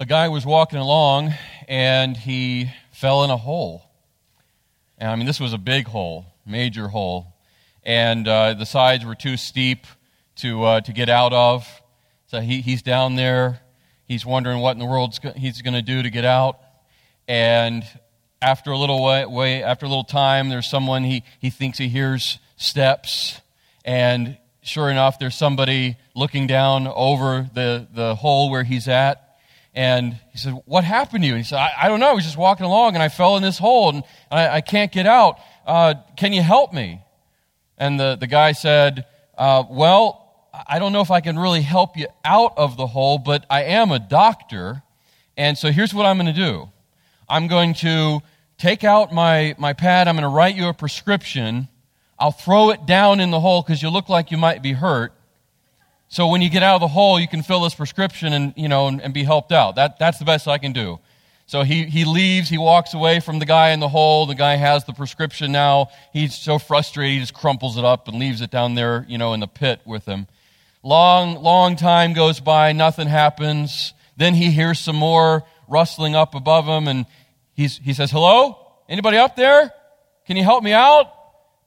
a guy was walking along and he fell in a hole. And I mean, this was a big hole, major hole. And uh, the sides were too steep to, uh, to get out of. So he, he's down there. He's wondering what in the world he's going to do to get out. And after a little way, way, after a little time, there's someone he, he thinks he hears steps. And sure enough, there's somebody looking down over the, the hole where he's at. And he said, What happened to you? And he said, I, I don't know. I was just walking along and I fell in this hole and I, I can't get out. Uh, can you help me? And the, the guy said, uh, Well, I don't know if I can really help you out of the hole, but I am a doctor. And so here's what I'm going to do I'm going to take out my, my pad, I'm going to write you a prescription. I'll throw it down in the hole because you look like you might be hurt. So when you get out of the hole, you can fill this prescription and, you know, and, and be helped out. That, that's the best I can do. So he, he leaves, he walks away from the guy in the hole. The guy has the prescription now. He's so frustrated, he just crumples it up and leaves it down there, you know, in the pit with him. Long, long time goes by, nothing happens. Then he hears some more rustling up above him and he's, he says, Hello? Anybody up there? Can you help me out?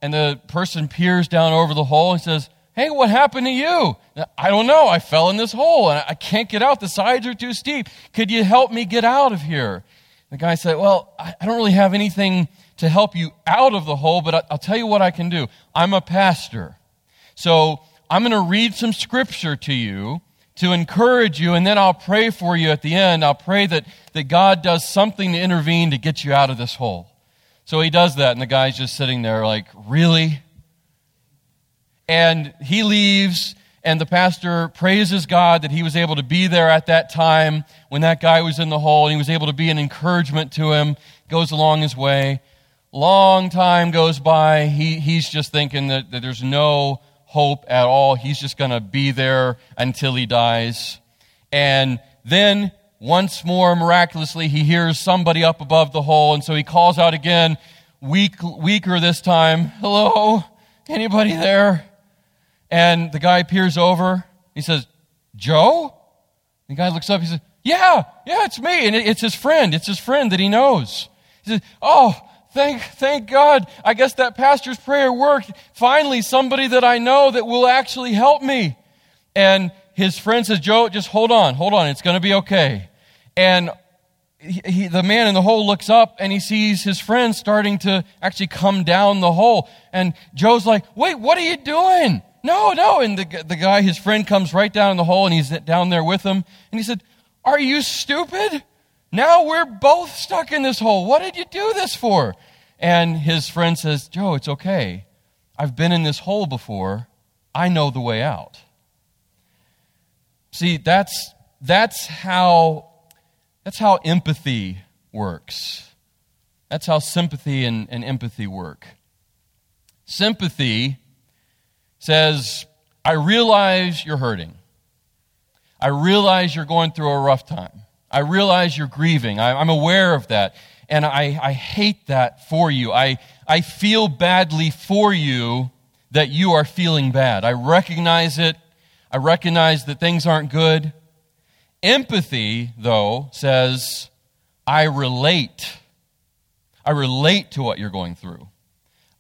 And the person peers down over the hole and says, Hey, what happened to you? I don't know. I fell in this hole and I can't get out. The sides are too steep. Could you help me get out of here? The guy said, Well, I don't really have anything to help you out of the hole, but I'll tell you what I can do. I'm a pastor. So I'm going to read some scripture to you to encourage you, and then I'll pray for you at the end. I'll pray that, that God does something to intervene to get you out of this hole. So he does that, and the guy's just sitting there like, Really? And he leaves, and the pastor praises God that he was able to be there at that time when that guy was in the hole, and he was able to be an encouragement to him, goes along his way. Long time goes by. He, he's just thinking that, that there's no hope at all. He's just going to be there until he dies. And then, once more, miraculously, he hears somebody up above the hole, and so he calls out again, weak, weaker this time. Hello? Anybody there? And the guy peers over. He says, Joe? The guy looks up. He says, Yeah, yeah, it's me. And it's his friend. It's his friend that he knows. He says, Oh, thank, thank God. I guess that pastor's prayer worked. Finally, somebody that I know that will actually help me. And his friend says, Joe, just hold on, hold on. It's going to be okay. And he, the man in the hole looks up and he sees his friend starting to actually come down the hole. And Joe's like, Wait, what are you doing? No, no. And the, the guy, his friend, comes right down in the hole and he's down there with him. And he said, Are you stupid? Now we're both stuck in this hole. What did you do this for? And his friend says, Joe, it's okay. I've been in this hole before. I know the way out. See, that's, that's, how, that's how empathy works. That's how sympathy and, and empathy work. Sympathy says, I realize you're hurting. I realize you're going through a rough time. I realize you're grieving. I, am aware of that. And I, I hate that for you. I, I feel badly for you that you are feeling bad. I recognize it. I recognize that things aren't good. Empathy, though, says, I relate. I relate to what you're going through.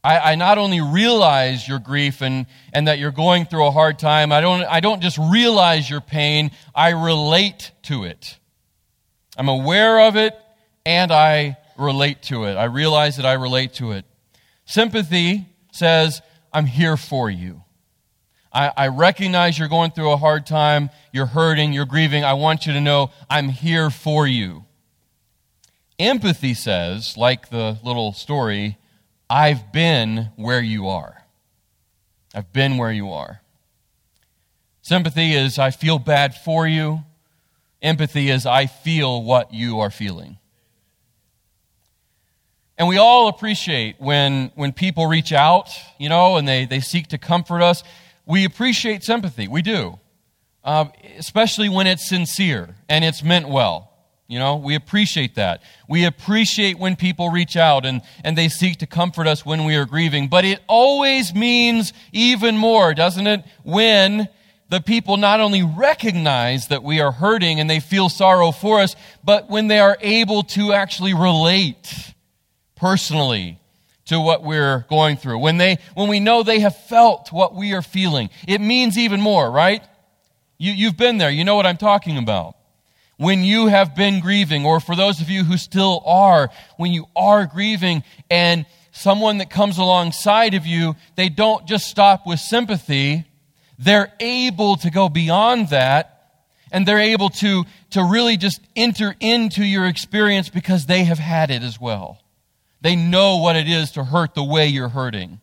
I, I, not only realize your grief and, and that you're going through a hard time, I don't, I don't just realize your pain, I relate to it. I'm aware of it and I relate to it. I realize that I relate to it. Sympathy says, I'm here for you. I, I recognize you're going through a hard time, you're hurting, you're grieving. I want you to know I'm here for you. Empathy says, like the little story, I've been where you are. I've been where you are. Sympathy is I feel bad for you. Empathy is I feel what you are feeling. And we all appreciate when, when people reach out, you know, and they, they seek to comfort us. We appreciate sympathy. We do. Uh, especially when it's sincere and it's meant well. You know, we appreciate that. We appreciate when people reach out and, and they seek to comfort us when we are grieving. But it always means even more, doesn't it? When the people not only recognize that we are hurting and they feel sorrow for us, but when they are able to actually relate personally to what we're going through, when they, when we know they have felt what we are feeling, it means even more, right? You, you've been there. You know what I'm talking about. When you have been grieving, or for those of you who still are, when you are grieving and someone that comes alongside of you, they don't just stop with sympathy. They're able to go beyond that and they're able to, to really just enter into your experience because they have had it as well. They know what it is to hurt the way you're hurting.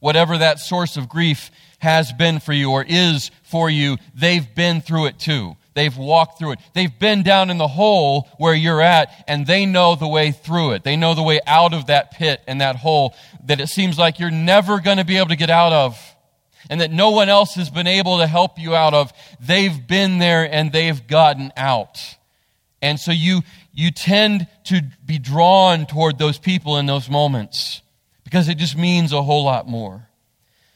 Whatever that source of grief has been for you or is for you, they've been through it too. They've walked through it. They've been down in the hole where you're at, and they know the way through it. They know the way out of that pit and that hole that it seems like you're never going to be able to get out of, and that no one else has been able to help you out of. They've been there and they've gotten out. And so you, you tend to be drawn toward those people in those moments because it just means a whole lot more.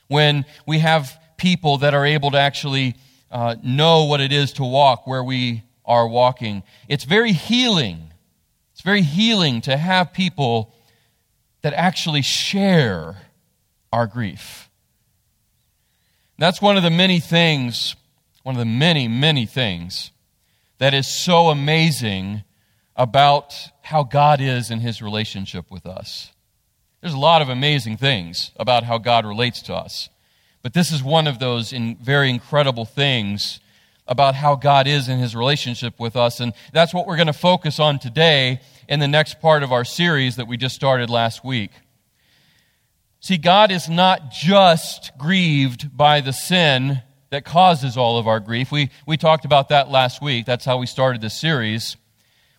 When we have people that are able to actually uh, know what it is to walk where we are walking. It's very healing. It's very healing to have people that actually share our grief. That's one of the many things, one of the many, many things that is so amazing about how God is in his relationship with us. There's a lot of amazing things about how God relates to us. But this is one of those in very incredible things about how God is in his relationship with us. And that's what we're going to focus on today in the next part of our series that we just started last week. See, God is not just grieved by the sin that causes all of our grief. We, we talked about that last week. That's how we started this series.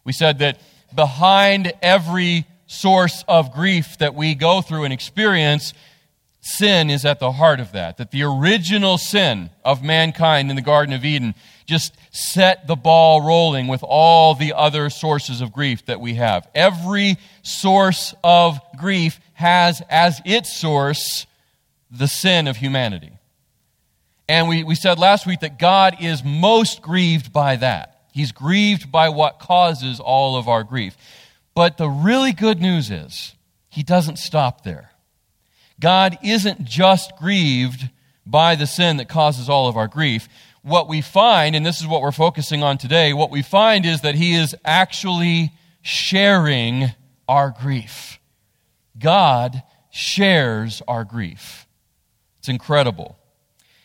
We said that behind every source of grief that we go through and experience sin is at the heart of that. That the original sin of mankind in the Garden of Eden just set the ball rolling with all the other sources of grief that we have. Every source of grief has as its source the sin of humanity. And we, we said last week that God is most grieved by that. He's grieved by what causes all of our grief. But the really good news is, he doesn't stop there. God isn't just grieved by the sin that causes all of our grief. What we find, and this is what we're focusing on today, what we find is that He is actually sharing our grief. God shares our grief. It's incredible.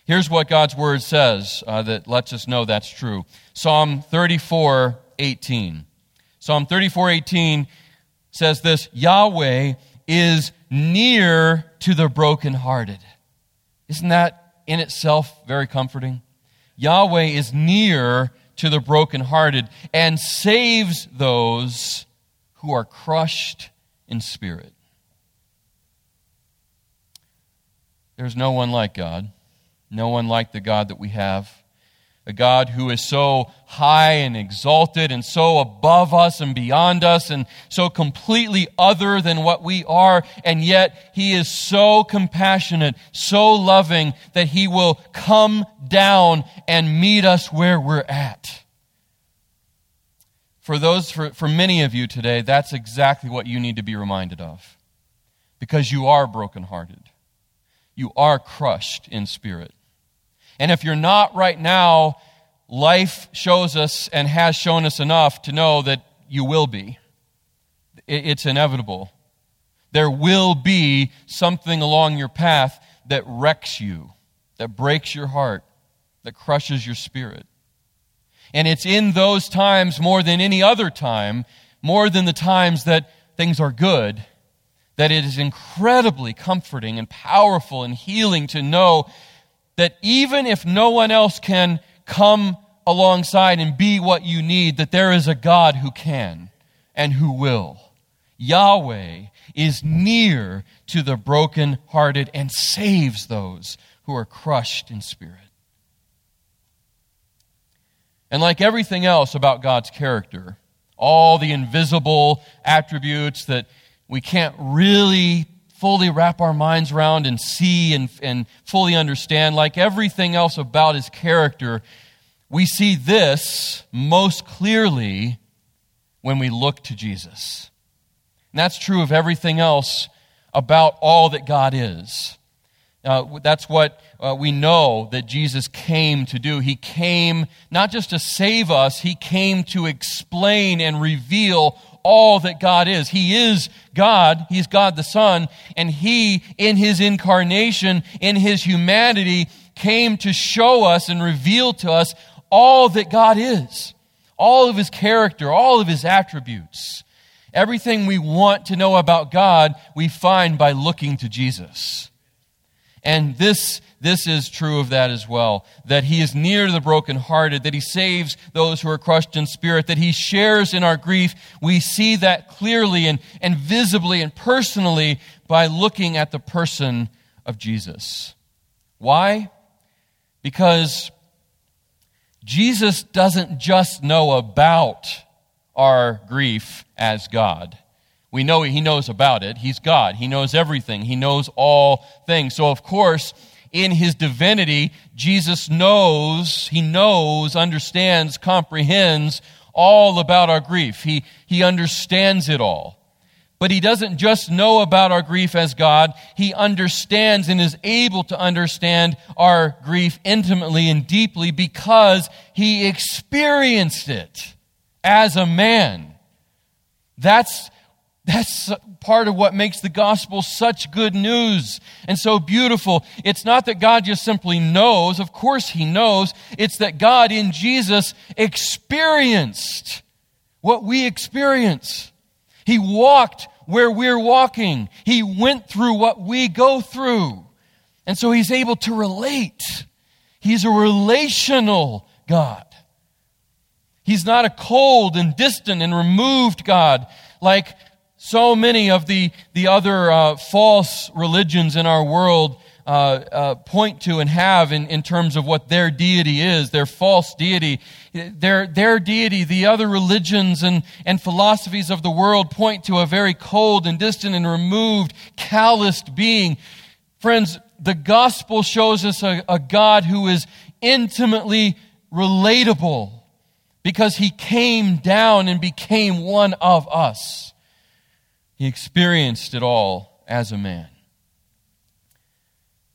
Here's what God's word says uh, that lets us know that's true Psalm 34 18. Psalm 34 18 says this Yahweh is near to the brokenhearted. Isn't that in itself very comforting? Yahweh is near to the brokenhearted and saves those who are crushed in spirit. There's no one like God, no one like the God that we have a God who is so high and exalted and so above us and beyond us and so completely other than what we are. And yet he is so compassionate, so loving that he will come down and meet us where we're at. For those, for, for many of you today, that's exactly what you need to be reminded of. Because you are brokenhearted. You are crushed in spirit. And if you're not right now, life shows us and has shown us enough to know that you will be. It's inevitable. There will be something along your path that wrecks you, that breaks your heart, that crushes your spirit. And it's in those times more than any other time, more than the times that things are good, that it is incredibly comforting and powerful and healing to know that even if no one else can come alongside and be what you need, that there is a God who can and who will. Yahweh is near to the brokenhearted and saves those who are crushed in spirit. And like everything else about God's character, all the invisible attributes that we can't really fully wrap our minds around and see and, and fully understand. Like everything else about his character, we see this most clearly when we look to Jesus. And that's true of everything else about all that God is. Uh, that's what uh, we know that Jesus came to do. He came not just to save us, He came to explain and reveal all that God is. He is God. He's God the Son. And He, in His incarnation, in His humanity, came to show us and reveal to us all that God is. All of His character, all of His attributes. Everything we want to know about God, we find by looking to Jesus. And this, this is true of that as well. That he is near to the brokenhearted, that he saves those who are crushed in spirit, that he shares in our grief. We see that clearly and, and visibly and personally by looking at the person of Jesus. Why? Because Jesus doesn't just know about our grief as God. We know he knows about it. He's God. He knows everything. He knows all things. So, of course, in his divinity, Jesus knows, he knows, understands, comprehends all about our grief. He, he understands it all. But he doesn't just know about our grief as God, he understands and is able to understand our grief intimately and deeply because he experienced it as a man. That's that's part of what makes the gospel such good news and so beautiful. It's not that God just simply knows, of course He knows. It's that God in Jesus experienced what we experience. He walked where we're walking, He went through what we go through. And so He's able to relate. He's a relational God. He's not a cold and distant and removed God like so many of the, the other uh, false religions in our world uh, uh, point to and have in, in terms of what their deity is, their false deity. Their, their deity, the other religions and, and philosophies of the world point to a very cold and distant and removed, calloused being. Friends, the gospel shows us a, a God who is intimately relatable because he came down and became one of us. He experienced it all as a man.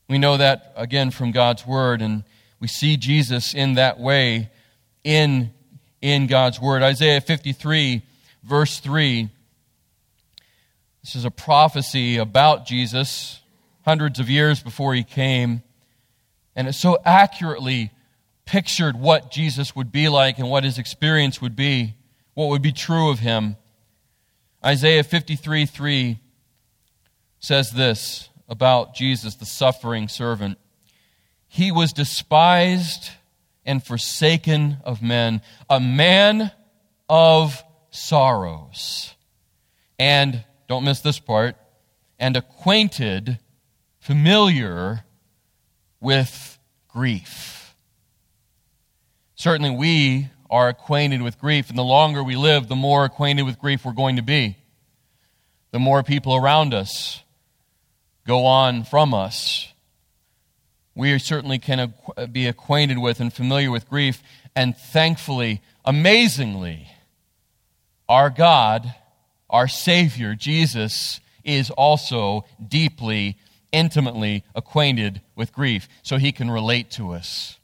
We know that again from God's Word, and we see Jesus in that way in, in God's Word. Isaiah 53, verse 3. This is a prophecy about Jesus hundreds of years before he came. And it so accurately pictured what Jesus would be like and what his experience would be, what would be true of him. Isaiah 53 3 says this about Jesus, the suffering servant. He was despised and forsaken of men, a man of sorrows. And, don't miss this part, and acquainted, familiar with grief. Certainly, we are acquainted with grief. And the longer we live, the more acquainted with grief we're going to be. The more people around us go on from us. We certainly can be acquainted with and familiar with grief. And thankfully, amazingly, our God, our Savior, Jesus, is also deeply, intimately acquainted with grief, so he can relate to us.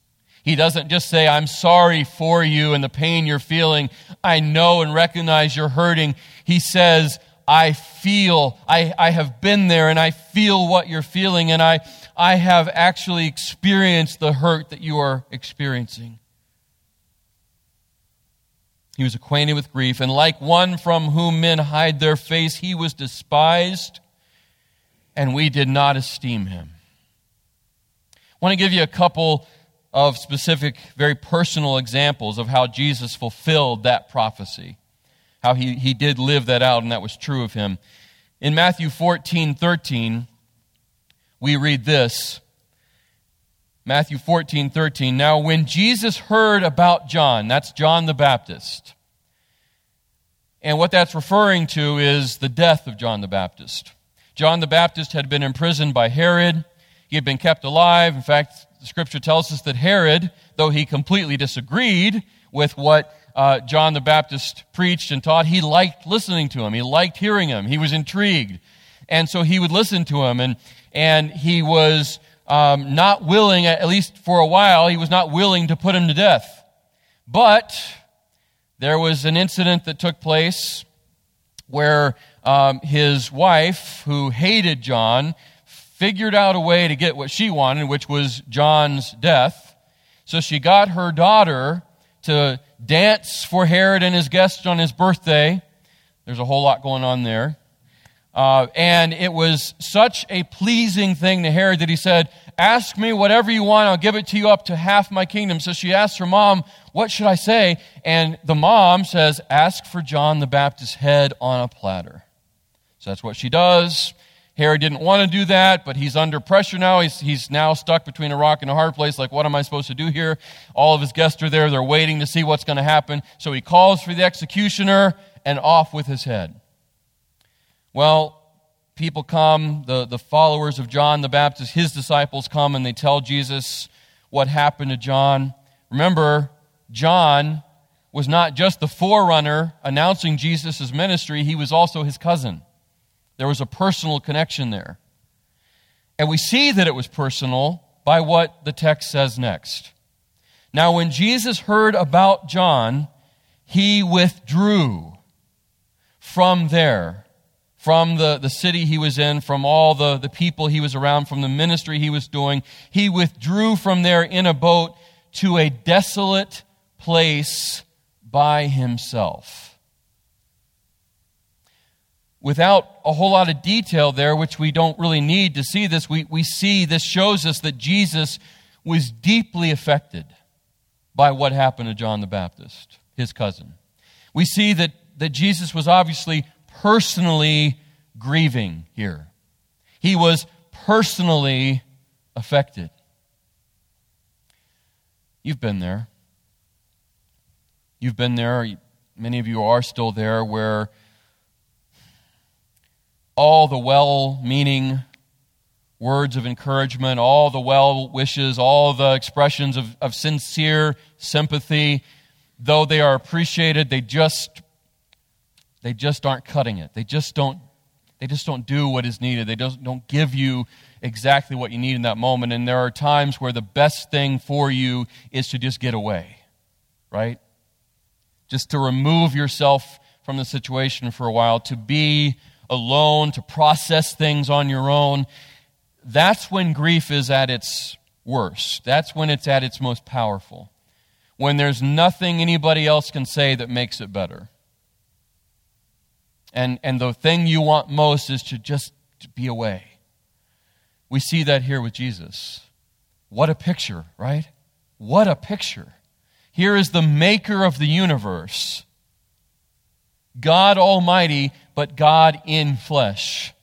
He doesn't just say, I'm sorry for you and the pain you're feeling. I know and recognize you're hurting. He says, I feel, I, I have been there and I feel what you're feeling and I, I have actually experienced the hurt that you are experiencing. He was acquainted with grief, and like one from whom men hide their face, he was despised, and we did not esteem him. I want to give you a couple of specific, very personal examples of how Jesus fulfilled that prophecy, how he, he did live that out, and that was true of him. In Matthew 14 13, we read this. Matthew 14 13. Now, when Jesus heard about John, that's John the Baptist, and what that's referring to is the death of John the Baptist. John the Baptist had been imprisoned by Herod. He had been kept alive. In fact, the scripture tells us that Herod, though he completely disagreed with what uh, John the Baptist preached and taught, he liked listening to him. He liked hearing him. He was intrigued. And so he would listen to him. And, and he was um, not willing, at least for a while, he was not willing to put him to death. But there was an incident that took place where um, his wife, who hated John, figured out a way to get what she wanted, which was John's death. So she got her daughter to dance for Herod and his guests on his birthday. There's a whole lot going on there. Uh, and it was such a pleasing thing to Herod that he said, Ask me whatever you want, I'll give it to you up to half my kingdom. So she asked her mom, What should I say? And the mom says, Ask for John the Baptist's head on a platter. So that's what she does. Herod didn't want to do that, but he's under pressure now. He's, he's now stuck between a rock and a hard place. Like, what am I supposed to do here? All of his guests are there. They're waiting to see what's going to happen. So he calls for the executioner and off with his head. Well, people come, the, the followers of John the Baptist, his disciples come and they tell Jesus what happened to John. Remember, John was not just the forerunner announcing Jesus' ministry, he was also his cousin. There was a personal connection there. And we see that it was personal by what the text says next. Now, when Jesus heard about John, he withdrew from there from the, the city he was in, from all the, the people he was around, from the ministry he was doing. He withdrew from there in a boat to a desolate place by himself. Without a whole lot of detail there, which we don't really need to see this, we, we see this shows us that Jesus was deeply affected by what happened to John the Baptist, his cousin. We see that, that Jesus was obviously personally grieving here. He was personally affected. You've been there. You've been there. Many of you are still there where all the well meaning words of encouragement, all the well wishes, all the expressions of, of sincere sympathy, though they are appreciated, they just they just aren't cutting it. They just don't they just don't do what is needed. They don't, don't give you exactly what you need in that moment. And there are times where the best thing for you is to just get away, right? Just to remove yourself from the situation for a while, to be alone, to process things on your own. That's when grief is at its worst. That's when it's at its most powerful. When there's nothing anybody else can say that makes it better. And, and the thing you want most is to just be away. We see that here with Jesus. What a picture, right? What a picture. Here is the maker of the universe, God Almighty, but God in flesh.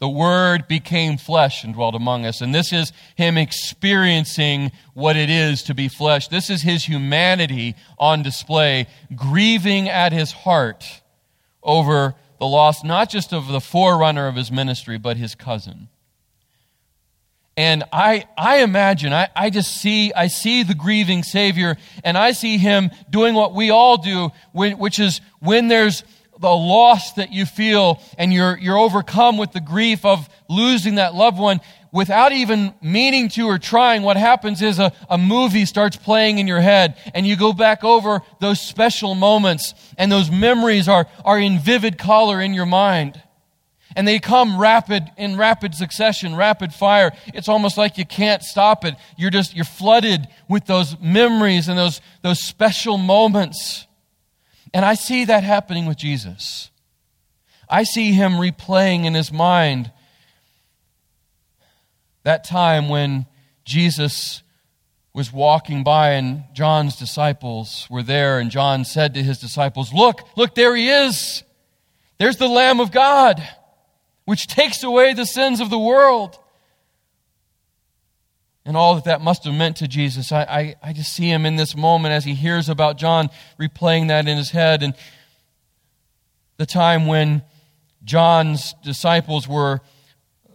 The Word became flesh and dwelt among us. And this is Him experiencing what it is to be flesh. This is His humanity on display, grieving at His heart over the loss not just of the forerunner of his ministry, but his cousin. And I, I imagine, I, I just see, I see the grieving Savior, and I see him doing what we all do, which is when there's the loss that you feel and you're, you're overcome with the grief of losing that loved one, without even meaning to or trying, what happens is a, a movie starts playing in your head and you go back over those special moments and those memories are, are in vivid color in your mind. And they come rapid, in rapid succession, rapid fire. It's almost like you can't stop it. You're just, you're flooded with those memories and those, those special moments. And I see that happening with Jesus. I see him replaying in his mind that time when Jesus was walking by and John's disciples were there, and John said to his disciples, Look, look, there he is. There's the Lamb of God, which takes away the sins of the world. And all that that must have meant to Jesus. I, I, I just see him in this moment as he hears about John replaying that in his head. And the time when John's disciples were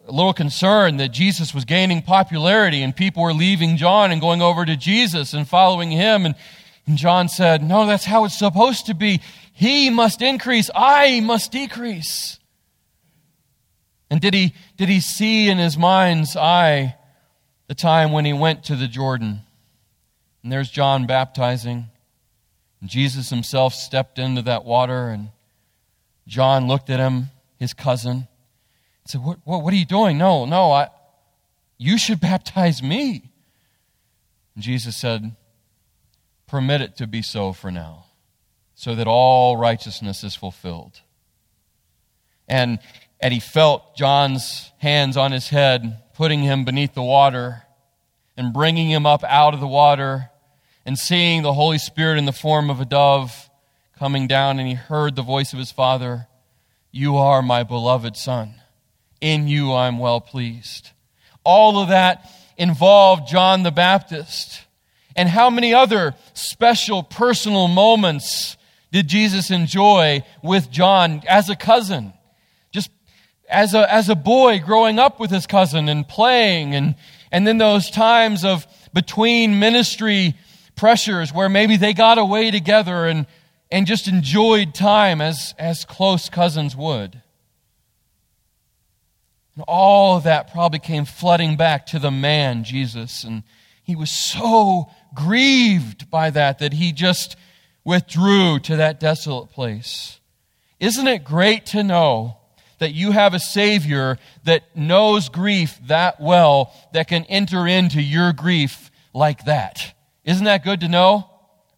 a little concerned that Jesus was gaining popularity and people were leaving John and going over to Jesus and following him. And, and John said, No, that's how it's supposed to be. He must increase, I must decrease. And did he, did he see in his mind's eye the time when he went to the Jordan? And there's John baptizing. And Jesus himself stepped into that water, and John looked at him, his cousin, and said, what, what, what are you doing? No, no, I, you should baptize me. And Jesus said, Permit it to be so for now, so that all righteousness is fulfilled. And, and he felt John's hands on his head, putting him beneath the water and bringing him up out of the water and seeing the Holy Spirit in the form of a dove coming down, and he heard the voice of his Father You are my beloved Son. In you I'm well pleased. All of that involved John the Baptist. And how many other special personal moments did Jesus enjoy with John as a cousin? As a, as a boy growing up with his cousin and playing, and, and then those times of between ministry pressures where maybe they got away together and, and just enjoyed time as, as close cousins would. And all of that probably came flooding back to the man, Jesus. And he was so grieved by that that he just withdrew to that desolate place. Isn't it great to know that you have a Savior that knows grief that well, that can enter into your grief like that? Isn't that good to know?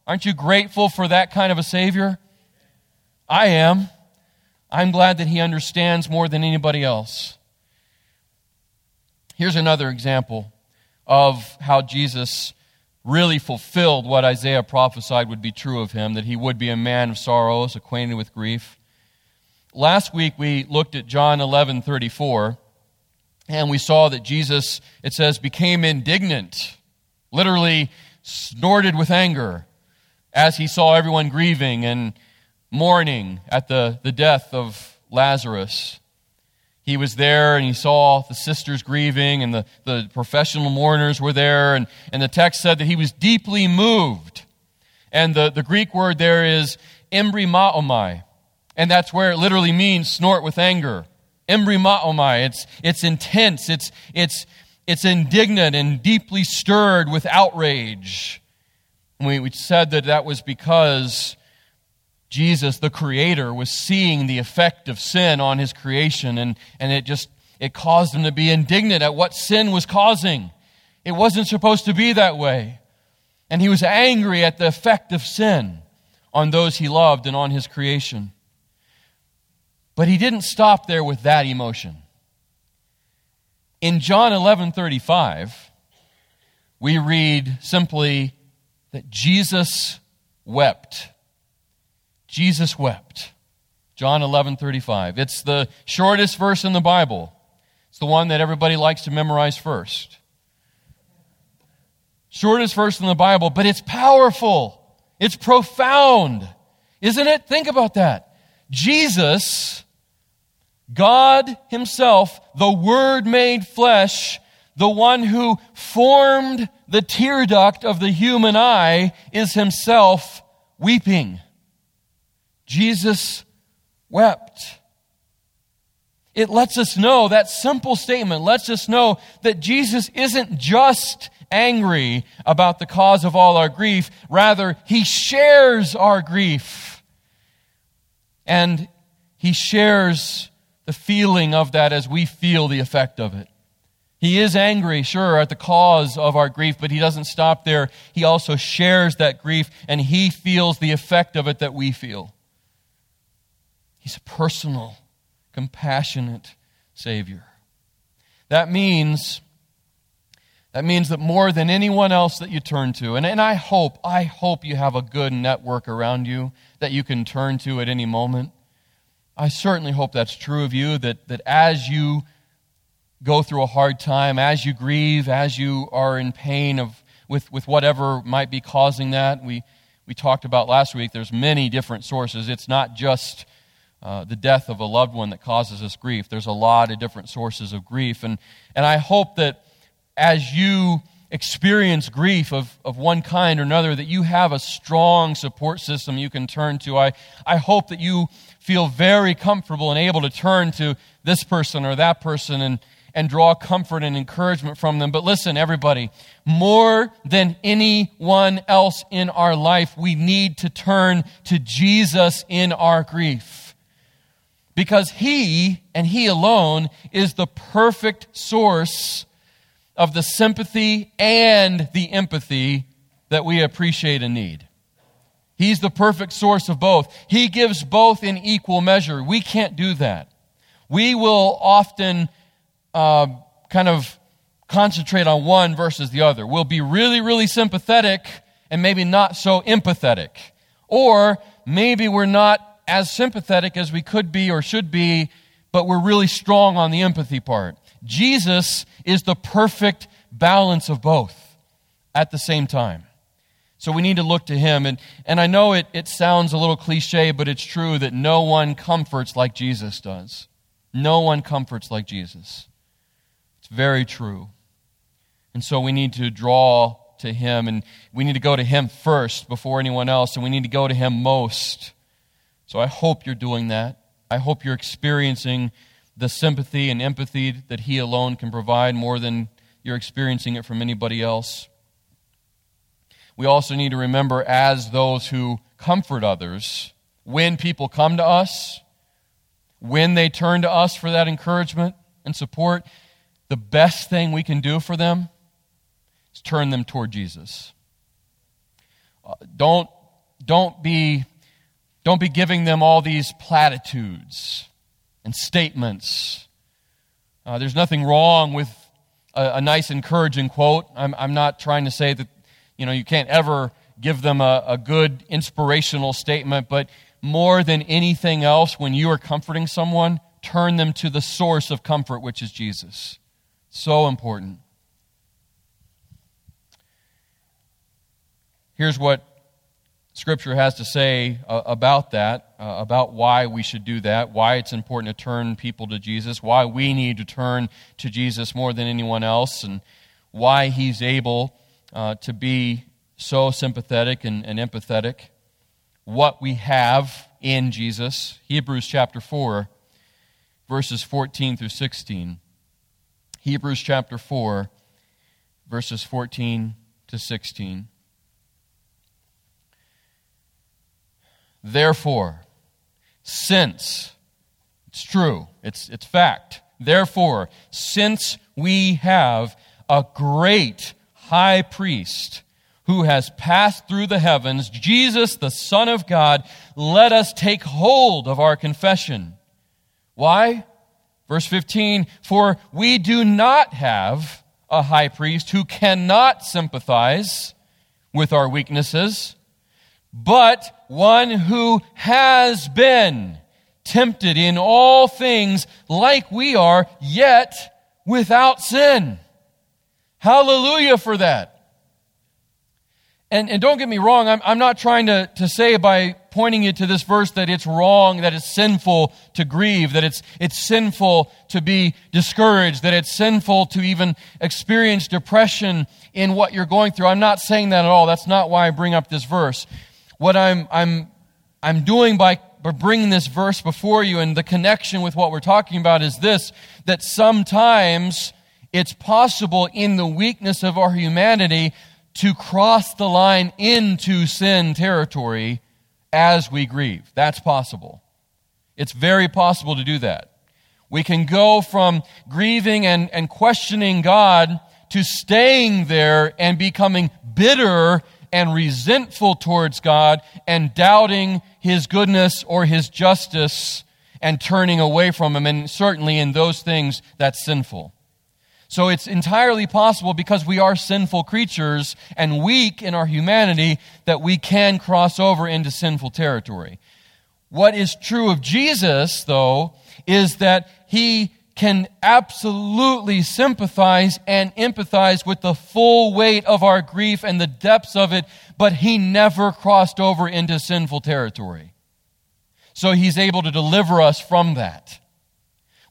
Aren't you grateful for that kind of a Savior? I am. I'm glad that He understands more than anybody else. Here's another example of how Jesus really fulfilled what Isaiah prophesied would be true of him that he would be a man of sorrows, acquainted with grief. Last week we looked at John 11 34, and we saw that Jesus, it says, became indignant, literally snorted with anger as he saw everyone grieving and mourning at the, the death of Lazarus he was there and he saw the sisters grieving and the, the professional mourners were there. And, and the text said that he was deeply moved. And the, the Greek word there is embrimaomai. And that's where it literally means snort with anger. Embrimaomai. It's, it's intense. It's, it's, it's indignant and deeply stirred with outrage. We, we said that that was because Jesus, the creator, was seeing the effect of sin on his creation, and, and it just it caused him to be indignant at what sin was causing. It wasn't supposed to be that way. And he was angry at the effect of sin on those he loved and on his creation. But he didn't stop there with that emotion. In John 11:35, we read simply that Jesus wept. Jesus wept. John 11, 35. It's the shortest verse in the Bible. It's the one that everybody likes to memorize first. Shortest verse in the Bible, but it's powerful. It's profound. Isn't it? Think about that. Jesus, God Himself, the Word made flesh, the one who formed the tear duct of the human eye, is Himself weeping. Jesus wept. It lets us know, that simple statement lets us know that Jesus isn't just angry about the cause of all our grief, rather, he shares our grief. And he shares the feeling of that as we feel the effect of it. He is angry, sure, at the cause of our grief, but he doesn't stop there. He also shares that grief and he feels the effect of it that we feel. He's a personal, compassionate Savior. That means that means that more than anyone else that you turn to, and, and I hope, I hope you have a good network around you that you can turn to at any moment. I certainly hope that's true of you, that, that as you go through a hard time, as you grieve, as you are in pain of, with, with whatever might be causing that, we, we talked about last week, there's many different sources. It's not just uh, the death of a loved one that causes us grief. There's a lot of different sources of grief. And, and I hope that as you experience grief of, of one kind or another, that you have a strong support system you can turn to. I, I hope that you feel very comfortable and able to turn to this person or that person and, and draw comfort and encouragement from them. But listen, everybody, more than anyone else in our life, we need to turn to Jesus in our grief. Because He and He alone is the perfect source of the sympathy and the empathy that we appreciate and need. He's the perfect source of both. He gives both in equal measure. We can't do that. We will often uh, kind of concentrate on one versus the other. We'll be really, really sympathetic and maybe not so empathetic. Or maybe we're not as sympathetic as we could be or should be, but we're really strong on the empathy part. Jesus is the perfect balance of both at the same time. So we need to look to him. And, and I know it, it sounds a little cliche, but it's true that no one comforts like Jesus does. No one comforts like Jesus. It's very true. And so we need to draw to him, and we need to go to him first before anyone else, and we need to go to him most. So I hope you're doing that. I hope you're experiencing the sympathy and empathy that He alone can provide more than you're experiencing it from anybody else. We also need to remember, as those who comfort others, when people come to us, when they turn to us for that encouragement and support, the best thing we can do for them is turn them toward Jesus. Uh, don't, don't, be, don't be giving them all these platitudes and statements. Uh, there's nothing wrong with a, a, nice, encouraging quote. I'm, I'm not trying to say that you know you can't ever give them a, a good inspirational statement, but more than anything else, when you are comforting someone, turn them to the source of comfort, which is Jesus. So important. Here's what Scripture has to say uh, about that, uh, about why we should do that, why it's important to turn people to Jesus, why we need to turn to Jesus more than anyone else, and why He's able uh, to be so sympathetic and, and empathetic. What we have in Jesus. Hebrews chapter 4, verses 14 through 16. Hebrews chapter 4, verses 14 to 16. Therefore, since, it's true, it's, it's fact. Therefore, since we have a great high priest who has passed through the heavens, Jesus, the Son of God, let us take hold of our confession. Why? Verse 15, for we do not have a high priest who cannot sympathize with our weaknesses but one who has been tempted in all things like we are, yet without sin. Hallelujah for that. And, and don't get me wrong, I'm, I'm not trying to, to say by pointing you to this verse that it's wrong, that it's sinful to grieve, that it's, it's sinful to be discouraged, that it's sinful to even experience depression in what you're going through. I'm not saying that at all. That's not why I bring up this verse what I'm, I'm, I'm doing by, bringing this verse before you and the connection with what we're talking about is this that sometimes it's possible in the weakness of our humanity to cross the line into sin territory as we grieve. That's possible. It's very possible to do that. We can go from grieving and, and questioning God to staying there and becoming bitter and resentful towards God and doubting his goodness or his justice and turning away from him. And certainly in those things, that's sinful. So it's entirely possible because we are sinful creatures and weak in our humanity that we can cross over into sinful territory. What is true of Jesus, though, is that he can absolutely sympathize and empathize with the full weight of our grief and the depths of it, but he never crossed over into sinful territory. So he's able to deliver us from that.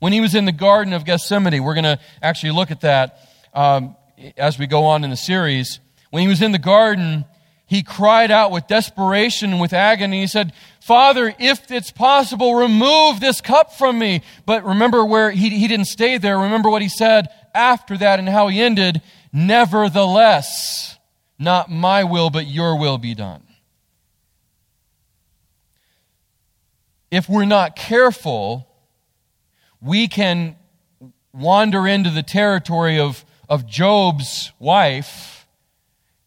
When he was in the Garden of Gethsemane, we're going to actually look at that um, as we go on in the series. When he was in the garden, he cried out with desperation and with agony. He said, Father, if it's possible, remove this cup from me. But remember where he, he didn't stay there. Remember what he said after that and how he ended. Nevertheless, not my will, but your will be done. If we're not careful, we can wander into the territory of, of Job's wife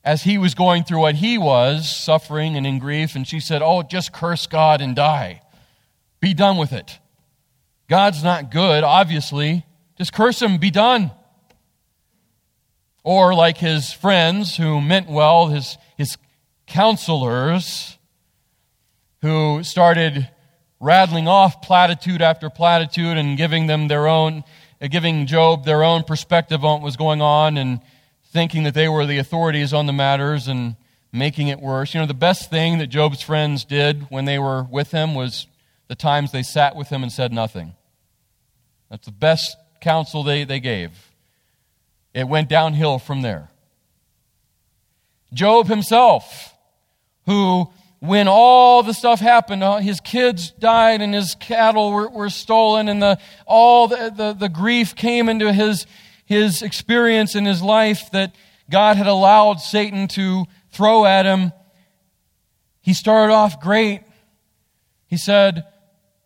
as he was going through what he was, suffering and in grief, and she said, Oh, just curse God and die. Be done with it. God's not good, obviously. Just curse him, be done. Or like his friends who meant well, his, his counselors who started rattling off platitude after platitude and giving them their own, uh, giving Job their own perspective on what was going on and thinking that they were the authorities on the matters and making it worse. You know, the best thing that Job's friends did when they were with him was the times they sat with him and said nothing. That's the best counsel they, they gave. It went downhill from there. Job himself, who when all the stuff happened, uh, his kids died and his cattle were, were stolen, and the, all the, the, the grief came into his, his experience in his life that God had allowed Satan to throw at him. He started off great. He said,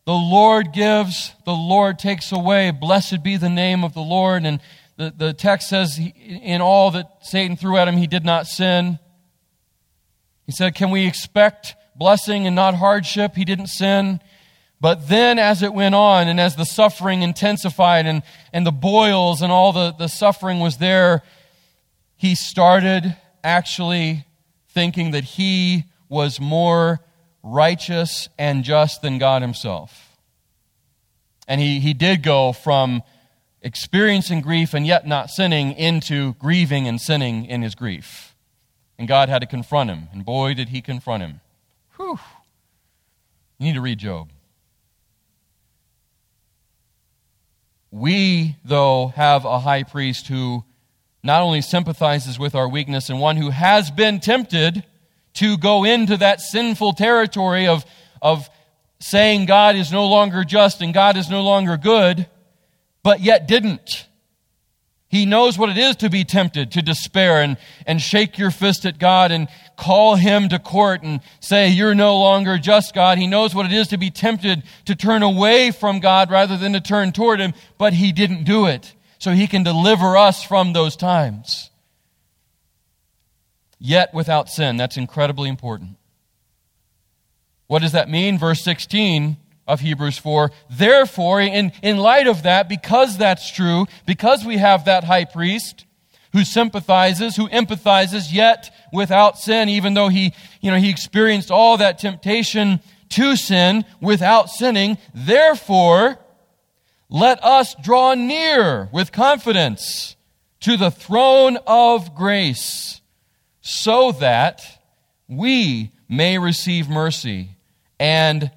The Lord gives, the Lord takes away. Blessed be the name of the Lord. And the, the text says, In all that Satan threw at him, he did not sin. He said, Can we expect blessing and not hardship? He didn't sin. But then, as it went on, and as the suffering intensified, and, and the boils and all the, the suffering was there, he started actually thinking that he was more righteous and just than God himself. And he, he did go from experiencing grief and yet not sinning into grieving and sinning in his grief. And God had to confront him. And boy, did he confront him. Whew. You need to read Job. We, though, have a high priest who not only sympathizes with our weakness and one who has been tempted to go into that sinful territory of, of saying God is no longer just and God is no longer good, but yet didn't. He knows what it is to be tempted, to despair and, and shake your fist at God and call him to court and say, You're no longer just God. He knows what it is to be tempted to turn away from God rather than to turn toward him, but he didn't do it. So he can deliver us from those times. Yet without sin. That's incredibly important. What does that mean? Verse 16 of Hebrews 4. Therefore, in, in light of that, because that's true, because we have that high priest who sympathizes, who empathizes, yet without sin, even though he, you know, he experienced all that temptation to sin without sinning, therefore, let us draw near with confidence to the throne of grace so that we may receive mercy and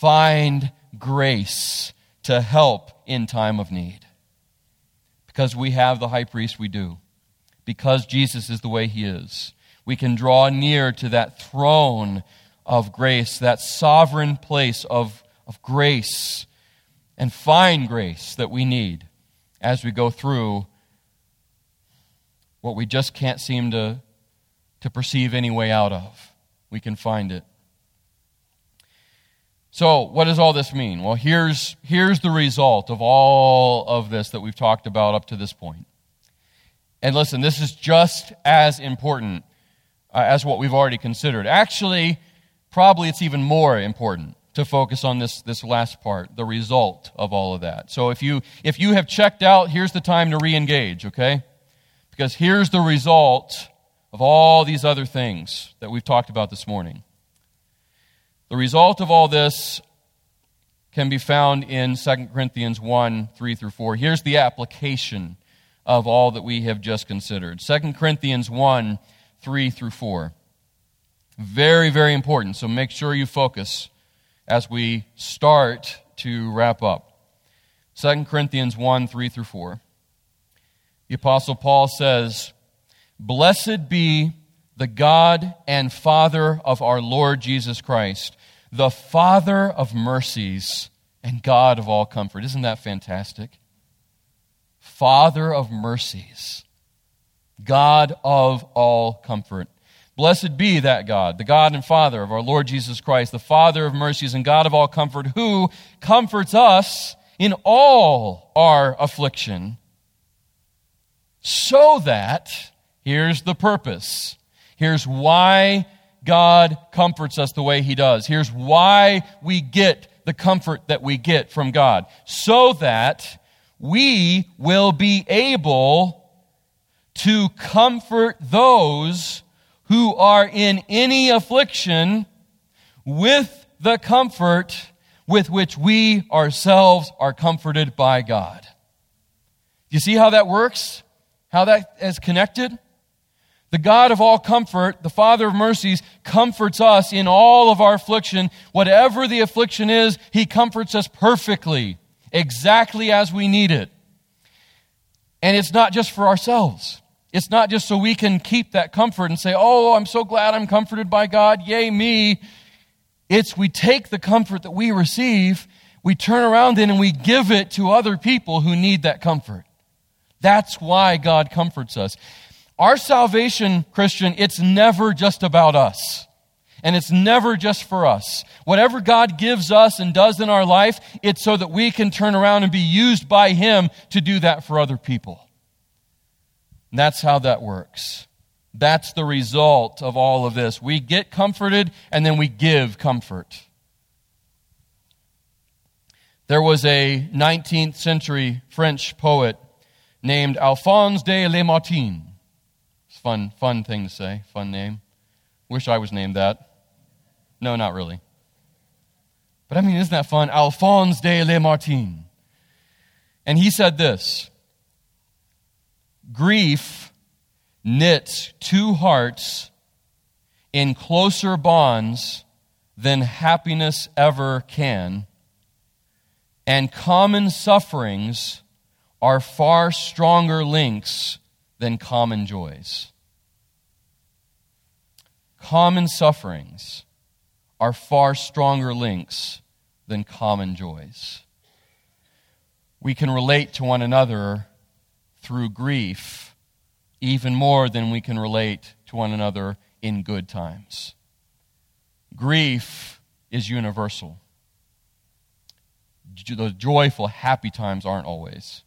find grace to help in time of need. Because we have the high priest, we do. Because Jesus is the way he is. We can draw near to that throne of grace, that sovereign place of, of grace, and find grace that we need as we go through what we just can't seem to, to perceive any way out of. We can find it. So, what does all this mean? Well, here's, here's the result of all of this that we've talked about up to this point. And listen, this is just as important uh, as what we've already considered. Actually, probably it's even more important to focus on this, this last part, the result of all of that. So if you, if you have checked out, here's the time to re-engage, okay? Because here's the result of all these other things that we've talked about this morning. The result of all this can be found in 2 Corinthians 1 3 through 4. Here's the application of all that we have just considered 2 Corinthians 1 3 through 4. Very, very important, so make sure you focus as we start to wrap up. 2 Corinthians 1 3 through 4. The Apostle Paul says, Blessed be the God and Father of our Lord Jesus Christ, the Father of mercies and God of all comfort. Isn't that fantastic? Father of mercies, God of all comfort. Blessed be that God, the God and Father of our Lord Jesus Christ, the Father of mercies and God of all comfort, who comforts us in all our affliction, so that, here's the purpose, here's why God comforts us the way He does. Here's why we get the comfort that we get from God. So that we will be able to comfort those who are in any affliction with the comfort with which we ourselves are comforted by God. You see how that works? How that is connected? The God of all comfort, the Father of mercies, comforts us in all of our affliction. Whatever the affliction is, He comforts us perfectly, exactly as we need it. And it's not just for ourselves. It's not just so we can keep that comfort and say, Oh, I'm so glad I'm comforted by God. Yay, me. It's we take the comfort that we receive, we turn around then and we give it to other people who need that comfort. That's why God comforts us. Our salvation, Christian, it's never just about us. And it's never just for us. Whatever God gives us and does in our life, it's so that we can turn around and be used by Him to do that for other people. And that's how that works. That's the result of all of this. We get comforted and then we give comfort. There was a 19th century French poet named Alphonse de Lamartine fun, fun thing to say, fun name. Wish I was named that. No, not really. But I mean, isn't that fun? Alphonse de Lamartine. And he said this Grief knits two hearts in closer bonds than happiness ever can, and common sufferings are far stronger links than common joys. Common sufferings are far stronger links than common joys. We can relate to one another through grief even more than we can relate to one another in good times. Grief is universal. The joyful, happy times aren't always.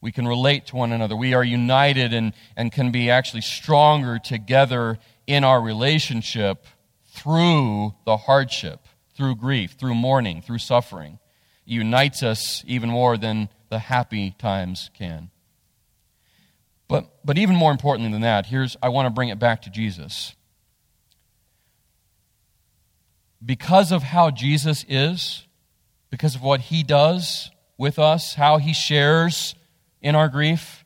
We can relate to one another. We are united and, and can be actually stronger together in our relationship through the hardship, through grief, through mourning, through suffering. It unites us even more than the happy times can. But, but even more importantly than that, here's I want to bring it back to Jesus. Because of how Jesus is, because of what he does with us, how he shares in our grief,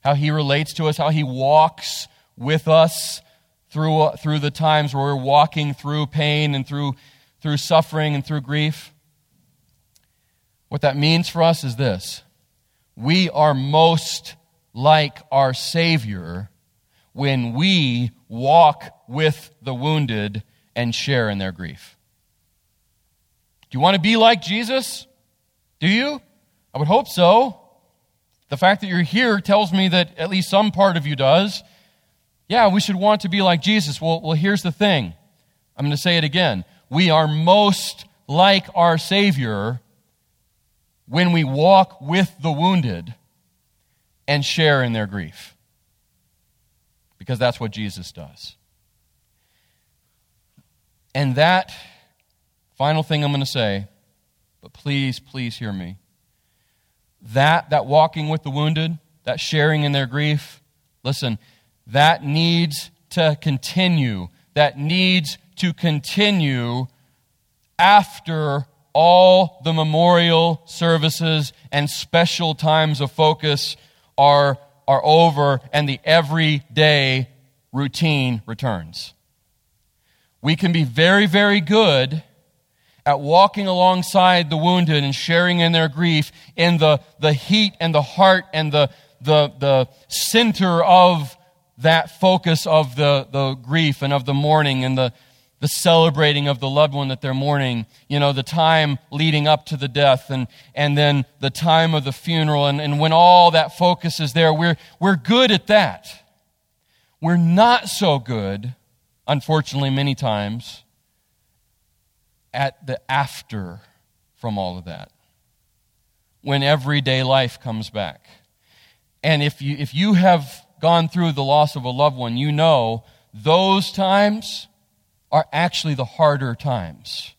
how He relates to us, how He walks with us through, uh, through the times where we're walking through pain and through, through suffering and through grief. What that means for us is this we are most like our Savior when we walk with the wounded and share in their grief. Do you want to be like Jesus? Do you? I would hope so. The fact that you're here tells me that at least some part of you does. Yeah, we should want to be like Jesus. Well, well here's the thing. I'm going to say it again. We are most like our Savior when we walk with the wounded and share in their grief. Because that's what Jesus does. And that final thing I'm going to say, but please, please hear me that, that walking with the wounded, that sharing in their grief, listen, that needs to continue. That needs to continue after all the memorial services and special times of focus are, are over and the everyday routine returns. We can be very, very good at walking alongside the wounded and sharing in their grief in the, the heat and the heart and the, the, the center of that focus of the, the grief and of the mourning and the, the celebrating of the loved one that they're mourning, you know, the time leading up to the death and, and then the time of the funeral. And, and when all that focus is there, we're, we're good at that. We're not so good, unfortunately, many times, at the after from all of that. When everyday life comes back. And if you, if you have gone through the loss of a loved one, you know those times are actually the harder times.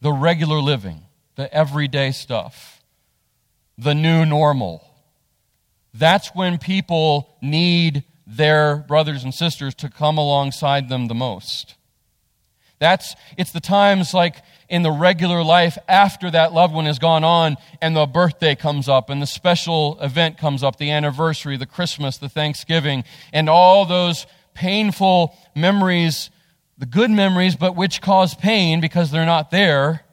The regular living, the everyday stuff, the new normal. That's when people need their brothers and sisters to come alongside them the most. That's, it's the times like in the regular life after that loved one has gone on and the birthday comes up and the special event comes up, the anniversary, the Christmas, the Thanksgiving, and all those painful memories, the good memories, but which cause pain because they're not there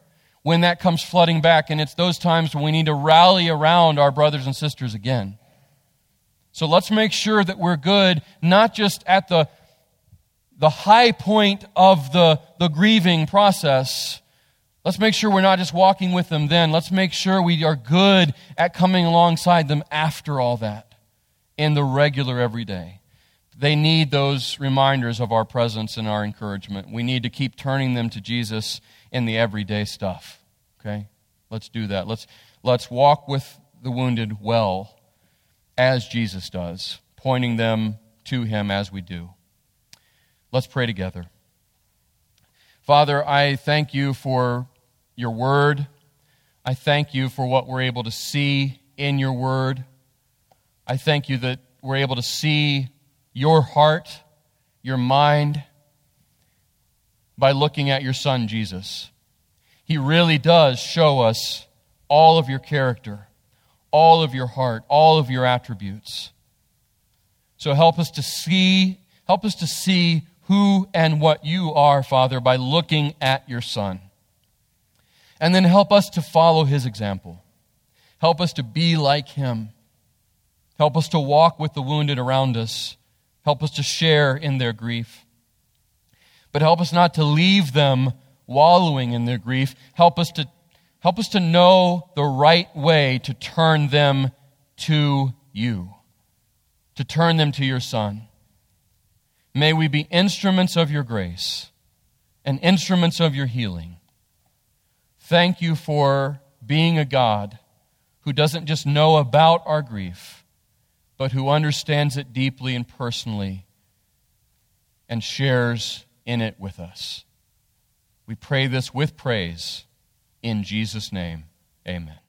when that comes flooding back. And it's those times when we need to rally around our brothers and sisters again. So let's make sure that we're good, not just at the, the high point of the, the grieving process. Let's make sure we're not just walking with them then. Let's make sure we are good at coming alongside them after all that in the regular everyday they need those reminders of our presence and our encouragement. We need to keep turning them to Jesus in the everyday stuff. Okay? Let's do that. Let's, let's walk with the wounded well as Jesus does, pointing them to Him as we do. Let's pray together. Father, I thank you for your word. I thank you for what we're able to see in your word. I thank you that we're able to see your heart, your mind, by looking at your son, Jesus. He really does show us all of your character, all of your heart, all of your attributes. So help us to see, help us to see who and what you are, Father, by looking at your Son. And then help us to follow his example. Help us to be like him. Help us to walk with the wounded around us Help us to share in their grief. But help us not to leave them wallowing in their grief. Help us to, help us to know the right way to turn them to you, to turn them to your Son. May we be instruments of your grace and instruments of your healing. Thank you for being a God who doesn't just know about our grief but who understands it deeply and personally and shares in it with us. We pray this with praise. In Jesus' name, amen.